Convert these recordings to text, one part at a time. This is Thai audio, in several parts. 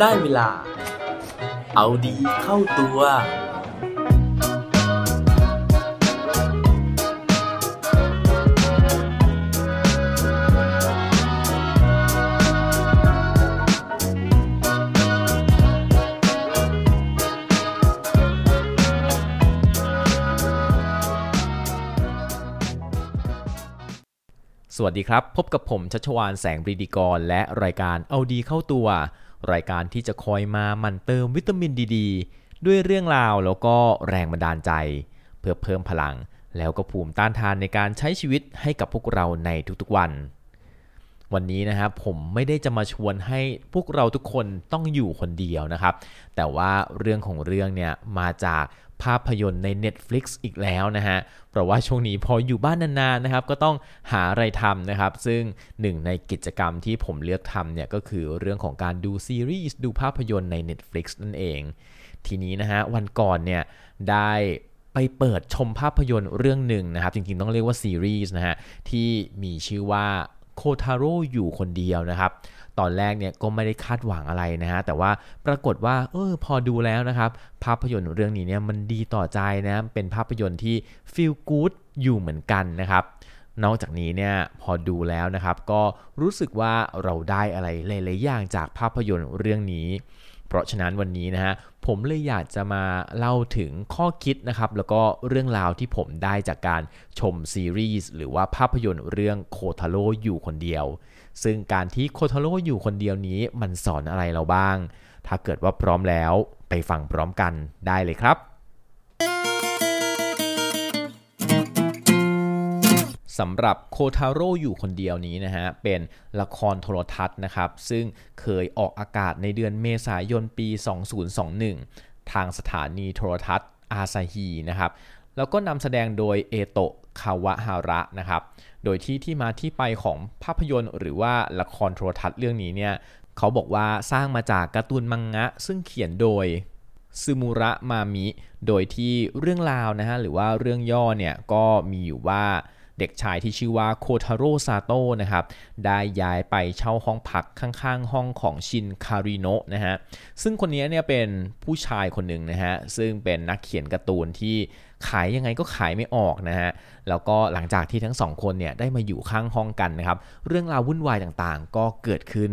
ได้เวลา เอาดีเข้าตัว สวัสดีครับ พบกับผมชัชวานแสงปรีดีกร และรายการเอาดีเข้าตัว รายการที่จะคอยมาหมั่นเติมวิตามินดีดด้วยเรื่องราวแล้วก็แรงบันดาลใจ เพื่อเพิ่มพลัง แล้วก็ภูมิต้านทานในการใช้ชีวิตให้กับพวกเราในทุกๆวัน วันนี้นะครับผมไม่ได้จะมาชวนให้พวกเราทุกคนต้องอยู่คนเดียวนะครับ แต่ว่าเรื่องของเรื่องเนี่ยมาจากภาพยนตร์ใน Netflix อีกแล้วนะฮะ เพราะว่าช่วงนี้พออยู่บ้านนานๆนะครับ ก็ต้องหาอะไรทำนะครับ ซึ่งหนึ่งในกิจกรรมที่ผมเลือกทำเนี่ยก็คือเรื่องของการดูซีรีส์ ดูภาพยนตร์ใน Netflix นั่นเอง ทีนี้นะฮะวันก่อนเนี่ยได้ไปเปิดชมภาพยนตร์เรื่องหนึ่งนะครับ จริงๆต้องเรียกว่าซีรีส์นะฮะที่มีชื่อว่า โคทาโร่อยู่คนเดียวนะครับ ตอนแรกเนี่ยก็ไม่ได้คาดหวังอะไรนะฮะแต่ว่าปรากฏว่าเออพอดูแล้วนะครับภาพยนตร์เรื่องนี้เนี่ยมันดีต่อใจนะเป็นภาพยนตร์ที่ feel good อยู่เหมือนกันนะครับนอกจากนี้เนี่ยพอดูแล้วนะครับ ก็รู้สึกว่าเราได้อะไรหลาย ๆ อย่างจากภาพยนตร์เรื่องนี้ เพราะฉะนั้นวันนี้นะฮะ ผมเลยอยากจะมาเล่าถึงข้อคิดนะครับ แล้วก็เรื่องราวที่ผมได้จากการชมซีรีส์หรือว่าภาพยนตร์เรื่องโคทาโร่อยู่คนเดียว ซึ่งการที่โคทาโร่อยู่คนเดียวนี้มันสอนอะไรเราบ้าง ถ้าเกิดว่าพร้อมแล้วไปฟังพร้อมกันได้เลยครับ สำหรับโคทาโร่อยู่คนเดียวนี้นะฮะ เป็นละครโทรทัศน์นะครับ ซึ่งเคยออกอากาศในเดือนเมษายนปี 2021 ทางสถานีโทรทัศน์อาซาฮีนะครับ แล้วก็นำแสดงโดยเอโตะคาวะฮาระนะครับ โดยที่ที่มาที่ไปของภาพยนตร์หรือว่าละครโทรทัศน์เรื่องนี้เนี่ยเขาบอกว่าสร้างมาจากการ์ตูนมังงะ ซึ่งเขียนโดยซึมูระมามิ โดยที่เรื่องราวนะฮะหรือว่าเรื่องย่อเนี่ยก็มีอยู่ว่า เด็กชายที่ชื่อว่าโคทาโร่ซาโตะนะครับได้ย้ายไปเช่าห้องพักข้างๆ ห้องของชินคาริโนะนะฮะซึ่งคนนี้เนี่ยเป็นผู้ชายคนหนึ่งนะฮะซึ่งเป็นนักเขียนการ์ตูนที่ขายยังไงก็ขายไม่ออกนะฮะ แล้วก็หลังจากที่ทั้งสองคนเนี่ยได้มาอยู่ข้างห้องกันนะครับ เรื่องราววุ่นวายต่างๆ ก็เกิดขึ้น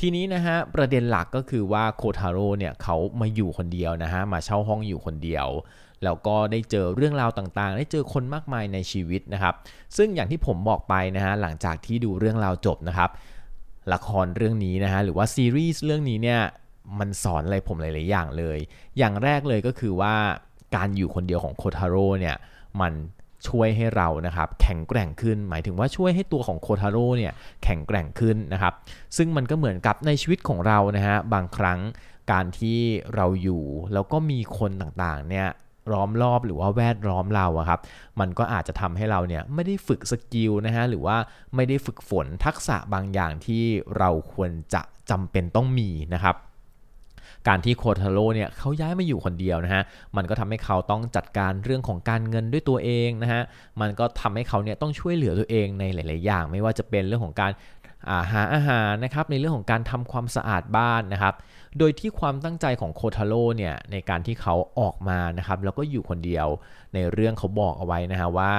ทีนี้นะฮะประเด็นหลักก็คือว่าโคทาโร่เนี่ยเขามาอยู่คนเดียวนะฮะมาเช่าห้องอยู่คนเดียว แล้วก็ได้เจอเรื่องราวต่างๆ ได้เจอคนมากมายในชีวิตนะครับ ซึ่งอย่างที่ผมบอกไปนะฮะหลังจากที่ดูเรื่องราวจบนะครับละครเรื่องนี้นะฮะหรือว่าซีรีส์เรื่องนี้เนี่ยมันสอนอะไรผมหลาย ๆ อย่างเลย อย่างแรกเลยก็คือว่าการอยู่คนเดียวของโคทาโร่เนี่ยมันช่วยให้เรานะครับแข็งแกร่งขึ้น หมายถึงว่าช่วยให้ตัวของโคทาโร่เนี่ยแข็งแกร่งขึ้นนะครับซึ่งมันก็เหมือนกับในชีวิตของเรานะฮะบางครั้งการที่เราอยู่แล้วก็มีคนต่างๆเนี่ย ล้อมรอบหรือว่าแวดล้อมเราอะครับ มันก็อาจจะทำให้เราเนี่ยไม่ได้ฝึกสกิลนะฮะหรือว่าไม่ได้ฝึกฝนทักษะบางอย่างที่เราควรจะจำเป็นต้องมีนะครับการที่โคทาโร่เนี่ยเขาย้ายมาอยู่คนเดียวนะฮะ มันก็ทำให้เขาต้องจัดการเรื่องของการเงินด้วยตัวเองนะฮะ มันก็ทำให้เขาเนี่ยต้องช่วยเหลือตัวเองในหลาย ๆ อย่าง ไม่ว่าจะเป็นเรื่องของการ หาอาหารนะครับในเรื่องของการทำความสะอาดบ้านนะครับ โดยที่ความตั้งใจของโคทาโร่เนี่ยในการที่เขาออกมานะครับแล้วก็อยู่คนเดียวในเรื่องเขาบอกเอาไว้นะฮะว่า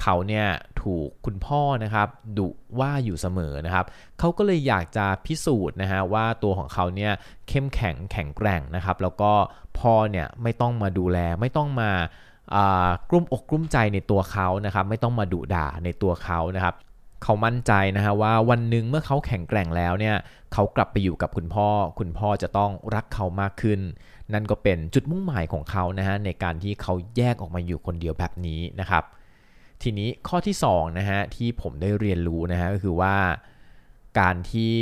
เขาเนี่ยถูกคุณพ่อนะครับดุว่าอยู่เสมอนะครับเขาก็เลยอยากจะพิสูจน์นะฮะว่าตัวของเขาเนี่ยเข้มแข็งแข็งแกร่งนะครับแล้วก็พ่อเนี่ยไม่ต้องมาดูแลไม่ต้องมากลุ้มอกกลุ้มใจในตัวเขานะครับไม่ต้องมาดุด่าในตัวเขานะครับ เขามั่นใจนะฮะว่าวันหนึ่งเมื่อเขาแข็งแกร่งแล้วเนี่ยเขากลับไปอยู่กับคุณพ่อ คุณพ่อจะต้องรักเขามากขึ้น นั่นก็เป็นจุดมุ่งหมายของเขานะฮะในการที่เขาแยกออกมาอยู่คนเดียวแบบนี้นะครับ ทีนี้ข้อที่2นะฮะที่ผมได้เรียนรู้นะฮะก็คือว่าการที่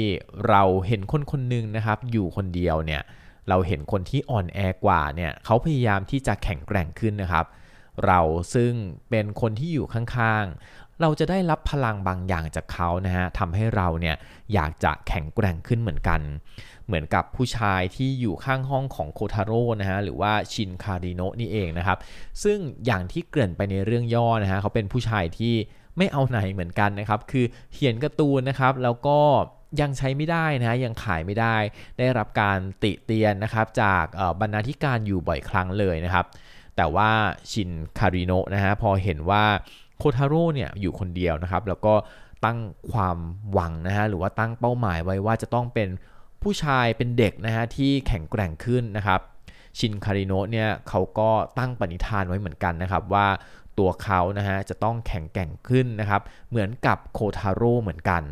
เราเห็นคนคนหนึ่งนะครับอยู่คนเดียวเนี่ยเราเห็นคนที่อ่อนแอกว่าเนี่ยเขาพยายามที่จะแข็งแกร่งขึ้นนะครับ เราซึ่งเป็นคนที่อยู่ข้าง เราจะได้รับพลังบางอย่างจากเขานะฮะทำให้เราเนี่ยอยากจะแข็งแกร่งขึ้นเหมือนกัน เหมือนกับผู้ชายที่อยู่ข้างห้องของโคทาโร่นะฮะหรือว่าชินคาริโนะนี่เองนะครับ ซึ่งอย่างที่เกริ่นไปในเรื่องย่อนะฮะเขาเป็นผู้ชายที่ไม่เอาไหนเหมือนกันนะครับ คือเขียนการ์ตูนนะครับ แล้วก็ยังใช้ไม่ได้นะฮะยังขายไม่ได้ ได้รับการติเตียนนะครับ จากบรรณาธิการอยู่บ่อยครั้งเลยนะครับ แต่ว่าชินคาริโนะนะฮะพอเห็นว่า โคทาโร่เนี่ยอยู่คนเดียวนะครับ แล้วก็ตั้งความหวังนะฮะหรือว่าตั้งเป้าหมายไว้ว่าจะต้องเป็นผู้ชายเป็นเด็กนะฮะที่แข็งแกร่งขึ้นนะครับ ชินคาริโนะเนี่ยเขาก็ตั้งปณิธานไว้เหมือนกันนะครับว่าตัวเขานะฮะจะต้องแข็งแกร่งขึ้นนะครับ เหมือนกับโคทาโร่เหมือนกัน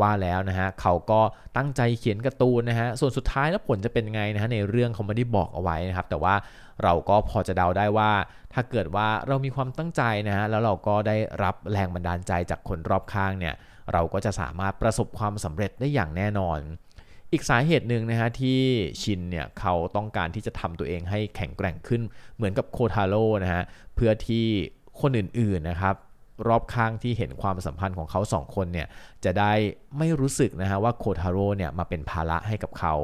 ว่าแล้วนะฮะเขาก็ตั้งใจเขียนการ์ตูนนะฮะส่วนสุดท้ายแล้วผลจะเป็นไงนะฮะในเรื่องเขาไม่ได้บอกเอาไว้นะครับ แต่ว่าเราก็พอจะเดาได้ว่า ถ้าเกิดว่าเรามีความตั้งใจนะฮะแล้วเราก็ได้รับแรงบันดาลใจจากคนรอบข้างเนี่ยเราก็จะสามารถประสบความสำเร็จได้อย่างแน่นอน อีกสาเหตุหนึ่งนะฮะที่ชินเนี่ยเขาต้องการที่จะทำตัวเองให้แข็งแกร่งขึ้นเหมือนกับโคทาโร่นะฮะเพื่อที่คนอื่นๆนะครับ รอบข้างที่เห็นความสัมพันธ์ของเขาสองคนเนี่ยจะได้ไม่รู้สึกนะฮะว่าโคทาโร่เนี่ยมาเป็นภาระให้กับเขา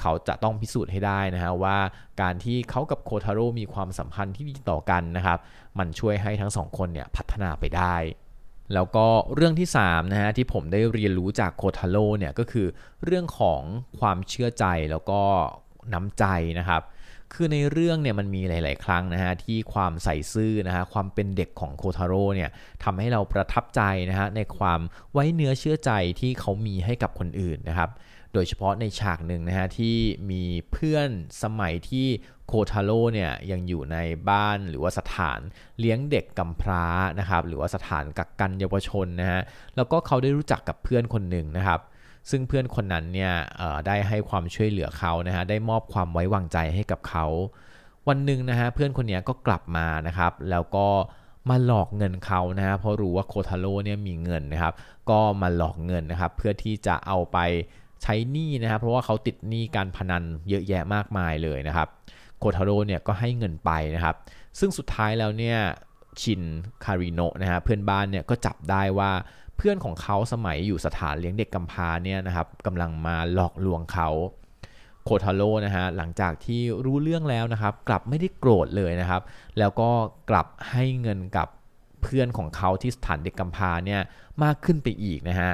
เขาจะต้องพิสูจน์ให้ได้นะฮะว่าการที่เขากับโคทาโร่มีความสัมพันธ์ที่ดีต่อกันนะครับมันช่วยให้ทั้งสองคนเนี่ยพัฒนาไปได้แล้วก็เรื่องที่3นะฮะที่ผมได้เรียนรู้จากโคทาโร่เนี่ยก็คือเรื่องของความเชื่อใจแล้วก็น้ำใจนะครับ คือในเรื่องเนี่ยมันมีหลาย ๆ ครั้งนะฮะที่ความใส่ซื่อนะฮะความเป็นเด็กของโคทาโร่เนี่ยทำให้เราประทับใจนะฮะในความไว้เนื้อเชื่อใจที่เขามีให้กับคนอื่นนะครับโดยเฉพาะในฉากหนึ่งนะฮะที่มีเพื่อนสมัยที่โคทาโร่เนี่ยยังอยู่ในบ้านหรือว่าสถานเลี้ยงเด็กกำพร้านะครับหรือว่าสถานกักกันเยาวชนนะฮะแล้วก็เขาได้รู้จักกับเพื่อนคนหนึ่งนะครับ ซึ่งเพื่อนคนนั้นเนี่ยได้ให้ความช่วยเหลือเขานะฮะได้มอบความไว้วางใจให้กับเขา วันหนึ่งนะฮะเพื่อนคนนี้ก็กลับมานะครับ แล้วก็มาหลอกเงินเขานะฮะเพราะรู้ว่าโคทาโร่เนี่ยมีเงินนะครับ ก็มาหลอกเงินนะครับ เพื่อที่จะเอาไปใช้หนี้นะครับ เพราะว่าเขาติดหนี้การพนันเยอะแยะมากมายเลยนะครับโคทาโร่เนี่ยก็ให้เงินไปนะครับ ซึ่งสุดท้ายแล้วเนี่ยชินคาริโนะนะฮะเพื่อนบ้านเนี่ยก็จับได้ว่า เพื่อนของเขาสมัยอยู่สถานเลี้ยงเด็กกำพร้าเนี่ยนะครับกำลังมาหลอกลวงเขาโคทาโร่นะฮะหลังจากที่รู้เรื่องแล้วนะครับ กลับไม่ได้โกรธเลยนะครับ แล้วก็กลับให้เงินกับเพื่อนของเขาที่สถานเด็กกำพร้าเนี่ยมากขึ้นไปอีกนะฮะ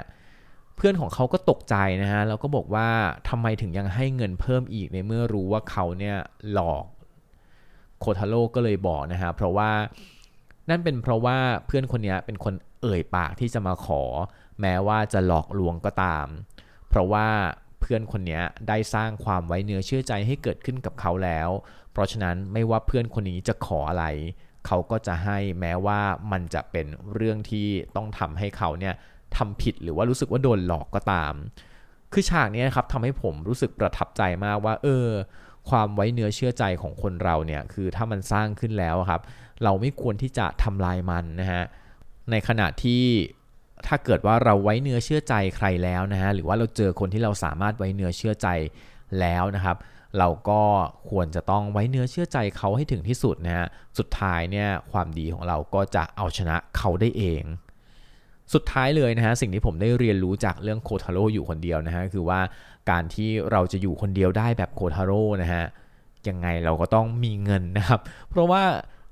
เพื่อนของเขาก็ตกใจนะฮะแล้วก็บอกว่าทำไมถึงยังให้เงินเพิ่มอีกในเมื่อรู้ว่าเขาเนี่ยหลอกโคทาโร่ก็เลยบอกนะฮะเพราะว่านั่นเป็นเพราะว่าเพื่อนคนนี้เป็นคน เอ่ยปากที่จะมาขอ แม้ว่าจะหลอกลวงก็ตาม เพราะว่าเพื่อนคนนี้ได้สร้างความไว้เนื้อเชื่อใจให้เกิดขึ้นกับเขาแล้ว เพราะฉะนั้นไม่ว่าเพื่อนคนนี้จะขออะไร เขาก็จะให้แม้ว่ามันจะเป็นเรื่องที่ต้องทำให้เขาเนี่ยทำผิดหรือว่ารู้สึกว่าโดนหลอกก็ตาม คือฉากนี้ครับทำให้ผมรู้สึกประทับใจมากว่า เออ ความไว้เนื้อเชื่อใจของคนเราเนี่ยคือถ้ามันสร้างขึ้นแล้วครับ เราไม่ควรที่จะทำลายมันนะฮะ ในขณะที่ถ้าเกิดว่าเราไว้เนื้อเชื่อใจใครแล้วนะฮะหรือว่าเราเจอคนที่เราสามารถไว้เนื้อเชื่อใจแล้วนะครับ เราก็ควรจะต้องไว้เนื้อเชื่อใจเขาให้ถึงที่สุดนะฮะสุดท้ายเนี่ยความดีของเราก็จะเอาชนะเขาได้เอง สุดท้ายเลยนะฮะสิ่งที่ผมได้เรียนรู้จากเรื่องโคทาโร่อยู่คนเดียวนะฮะคือว่าการที่เราจะอยู่คนเดียวได้แบบโคทาโร่นะฮะยังไงเราก็ต้องมีเงินนะครับ เพราะว่า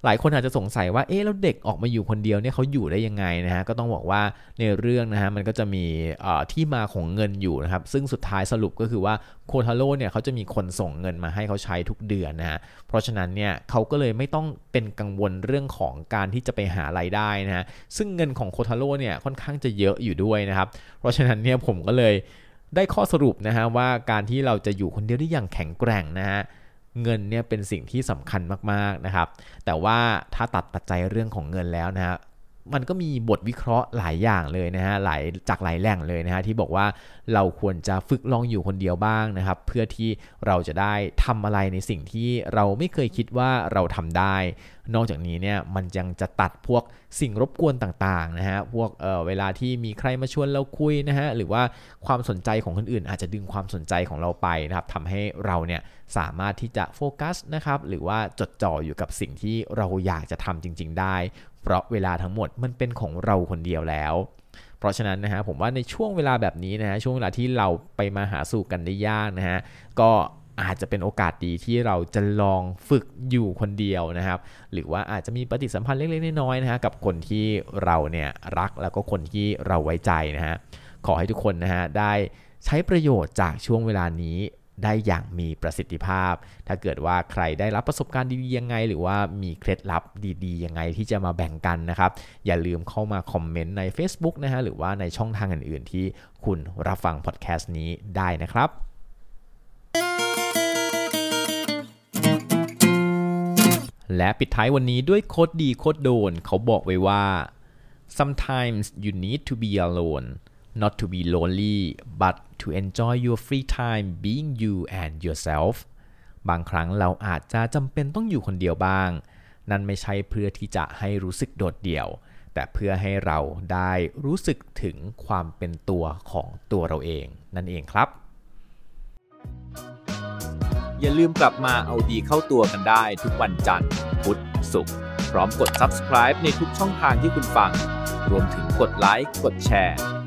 หลายคนอาจจะสงสัยว่าเอ๊ะแล้วเด็กออกมาอยู่คนเดียวเนี่ยเขาอยู่ได้ยังไงนะฮะก็ต้องบอกว่าในเรื่องนะฮะมันก็จะมีที่มาของเงินอยู่นะครับซึ่งสุดท้ายสรุปก็คือว่าโคทาโร่เนี่ยเขาจะมีคนส่งเงินมาให้เขาใช้ทุกเดือนนะฮะเพราะฉะนั้นเนี่ยเขาก็เลยไม่ต้องเป็นกังวลเรื่องของการที่จะไปหารายได้นะฮะซึ่งเงินของโคทาโร่เนี่ยค่อนข้างจะเยอะอยู่ด้วยนะครับเพราะฉะนั้นเนี่ยผมก็เลยได้ข้อสรุปนะฮะว่าการที่เราจะอยู่คนเดียวได้อย่างแข็งแกร่งนะฮะ เงินเนี่ยเป็นสิ่งที่สำคัญมากๆนะครับ แต่ว่าถ้าตัดปัจจัยเรื่องของเงินแล้วนะฮะ มันก็มีบทวิเคราะห์หลายอย่างเลยนะฮะหลายจากหลายแหล่งเลยนะฮะที่บอกว่าเราควรจะฝึกลองอยู่คนเดียวบ้างนะครับ เพื่อที่เราจะได้ทำอะไรในสิ่งที่เราไม่เคยคิดว่าเราทำได้ นอกจากนี้เนี่ยมันยังจะตัดพวกสิ่งรบกวนต่างๆนะฮะพวกเเวลาที่มีใครมาชวนเราคุยนะฮะหรือว่าความสนใจของคนอื่น อาจจะดึงความสนใจของเราไปนะครับทำให้เราเนี่ยสามารถที่จะโฟกัสนะครับหรือว่าจดจ่ออยู่กับสิ่งที่เราอยากจะทำจริง ๆ ได้ เพราะเวลาทั้งหมดมันเป็นของเราคนเดียวแล้ว เพราะฉะนั้นนะฮะผมว่าในช่วงเวลาแบบนี้นะฮะช่วงเวลาที่เราไปมาหาสู่กันได้ยากนะฮะก็อาจจะเป็นโอกาสดีที่เราจะลองฝึกอยู่คนเดียวนะครับ หรือว่าอาจจะมีปฏิสัมพันธ์เล็กๆน้อยๆนะฮะกับคนที่เราเนี่ยรักแล้วก็คนที่เราไว้ใจนะฮะขอให้ทุกคนนะฮะได้ใช้ประโยชน์จากช่วงเวลานี้ ได้อย่างมีประสิทธิภาพ ถ้าเกิดว่าใครได้รับประสบการณ์ดีๆยังไง หรือว่ามีเคล็ดลับดีๆยังไงที่จะมาแบ่งกันนะครับ อย่าลืมเข้ามาคอมเมนต์ใน Facebook นะฮะหรือว่าในช่องทางอื่นๆ ที่คุณรับฟังพอดแคสต์นี้ได้นะครับและปิดท้ายวันนี้ด้วยโคดดีโคดโดน เขาบอกไว้ว่า sometimes you need to be alone not to be lonely but to enjoy your free time being you and yourself บางครั้งเราอาจจะจำเป็นต้องอยู่คนเดียวบ้าง นั่นไม่ใช่เพื่อที่จะให้รู้สึกโดดเดี่ยว แต่เพื่อให้เราได้รู้สึกถึงความเป็นตัวของตัวเราเอง นั่นเองครับ อย่าลืมกลับมาเอาดีเข้าตัวกันได้ทุกวันจันทร์พุธศุกร์พร้อมกด subscribe ในทุกช่องทางที่คุณฟัง รวมถึงกดไลค์ กดแชร์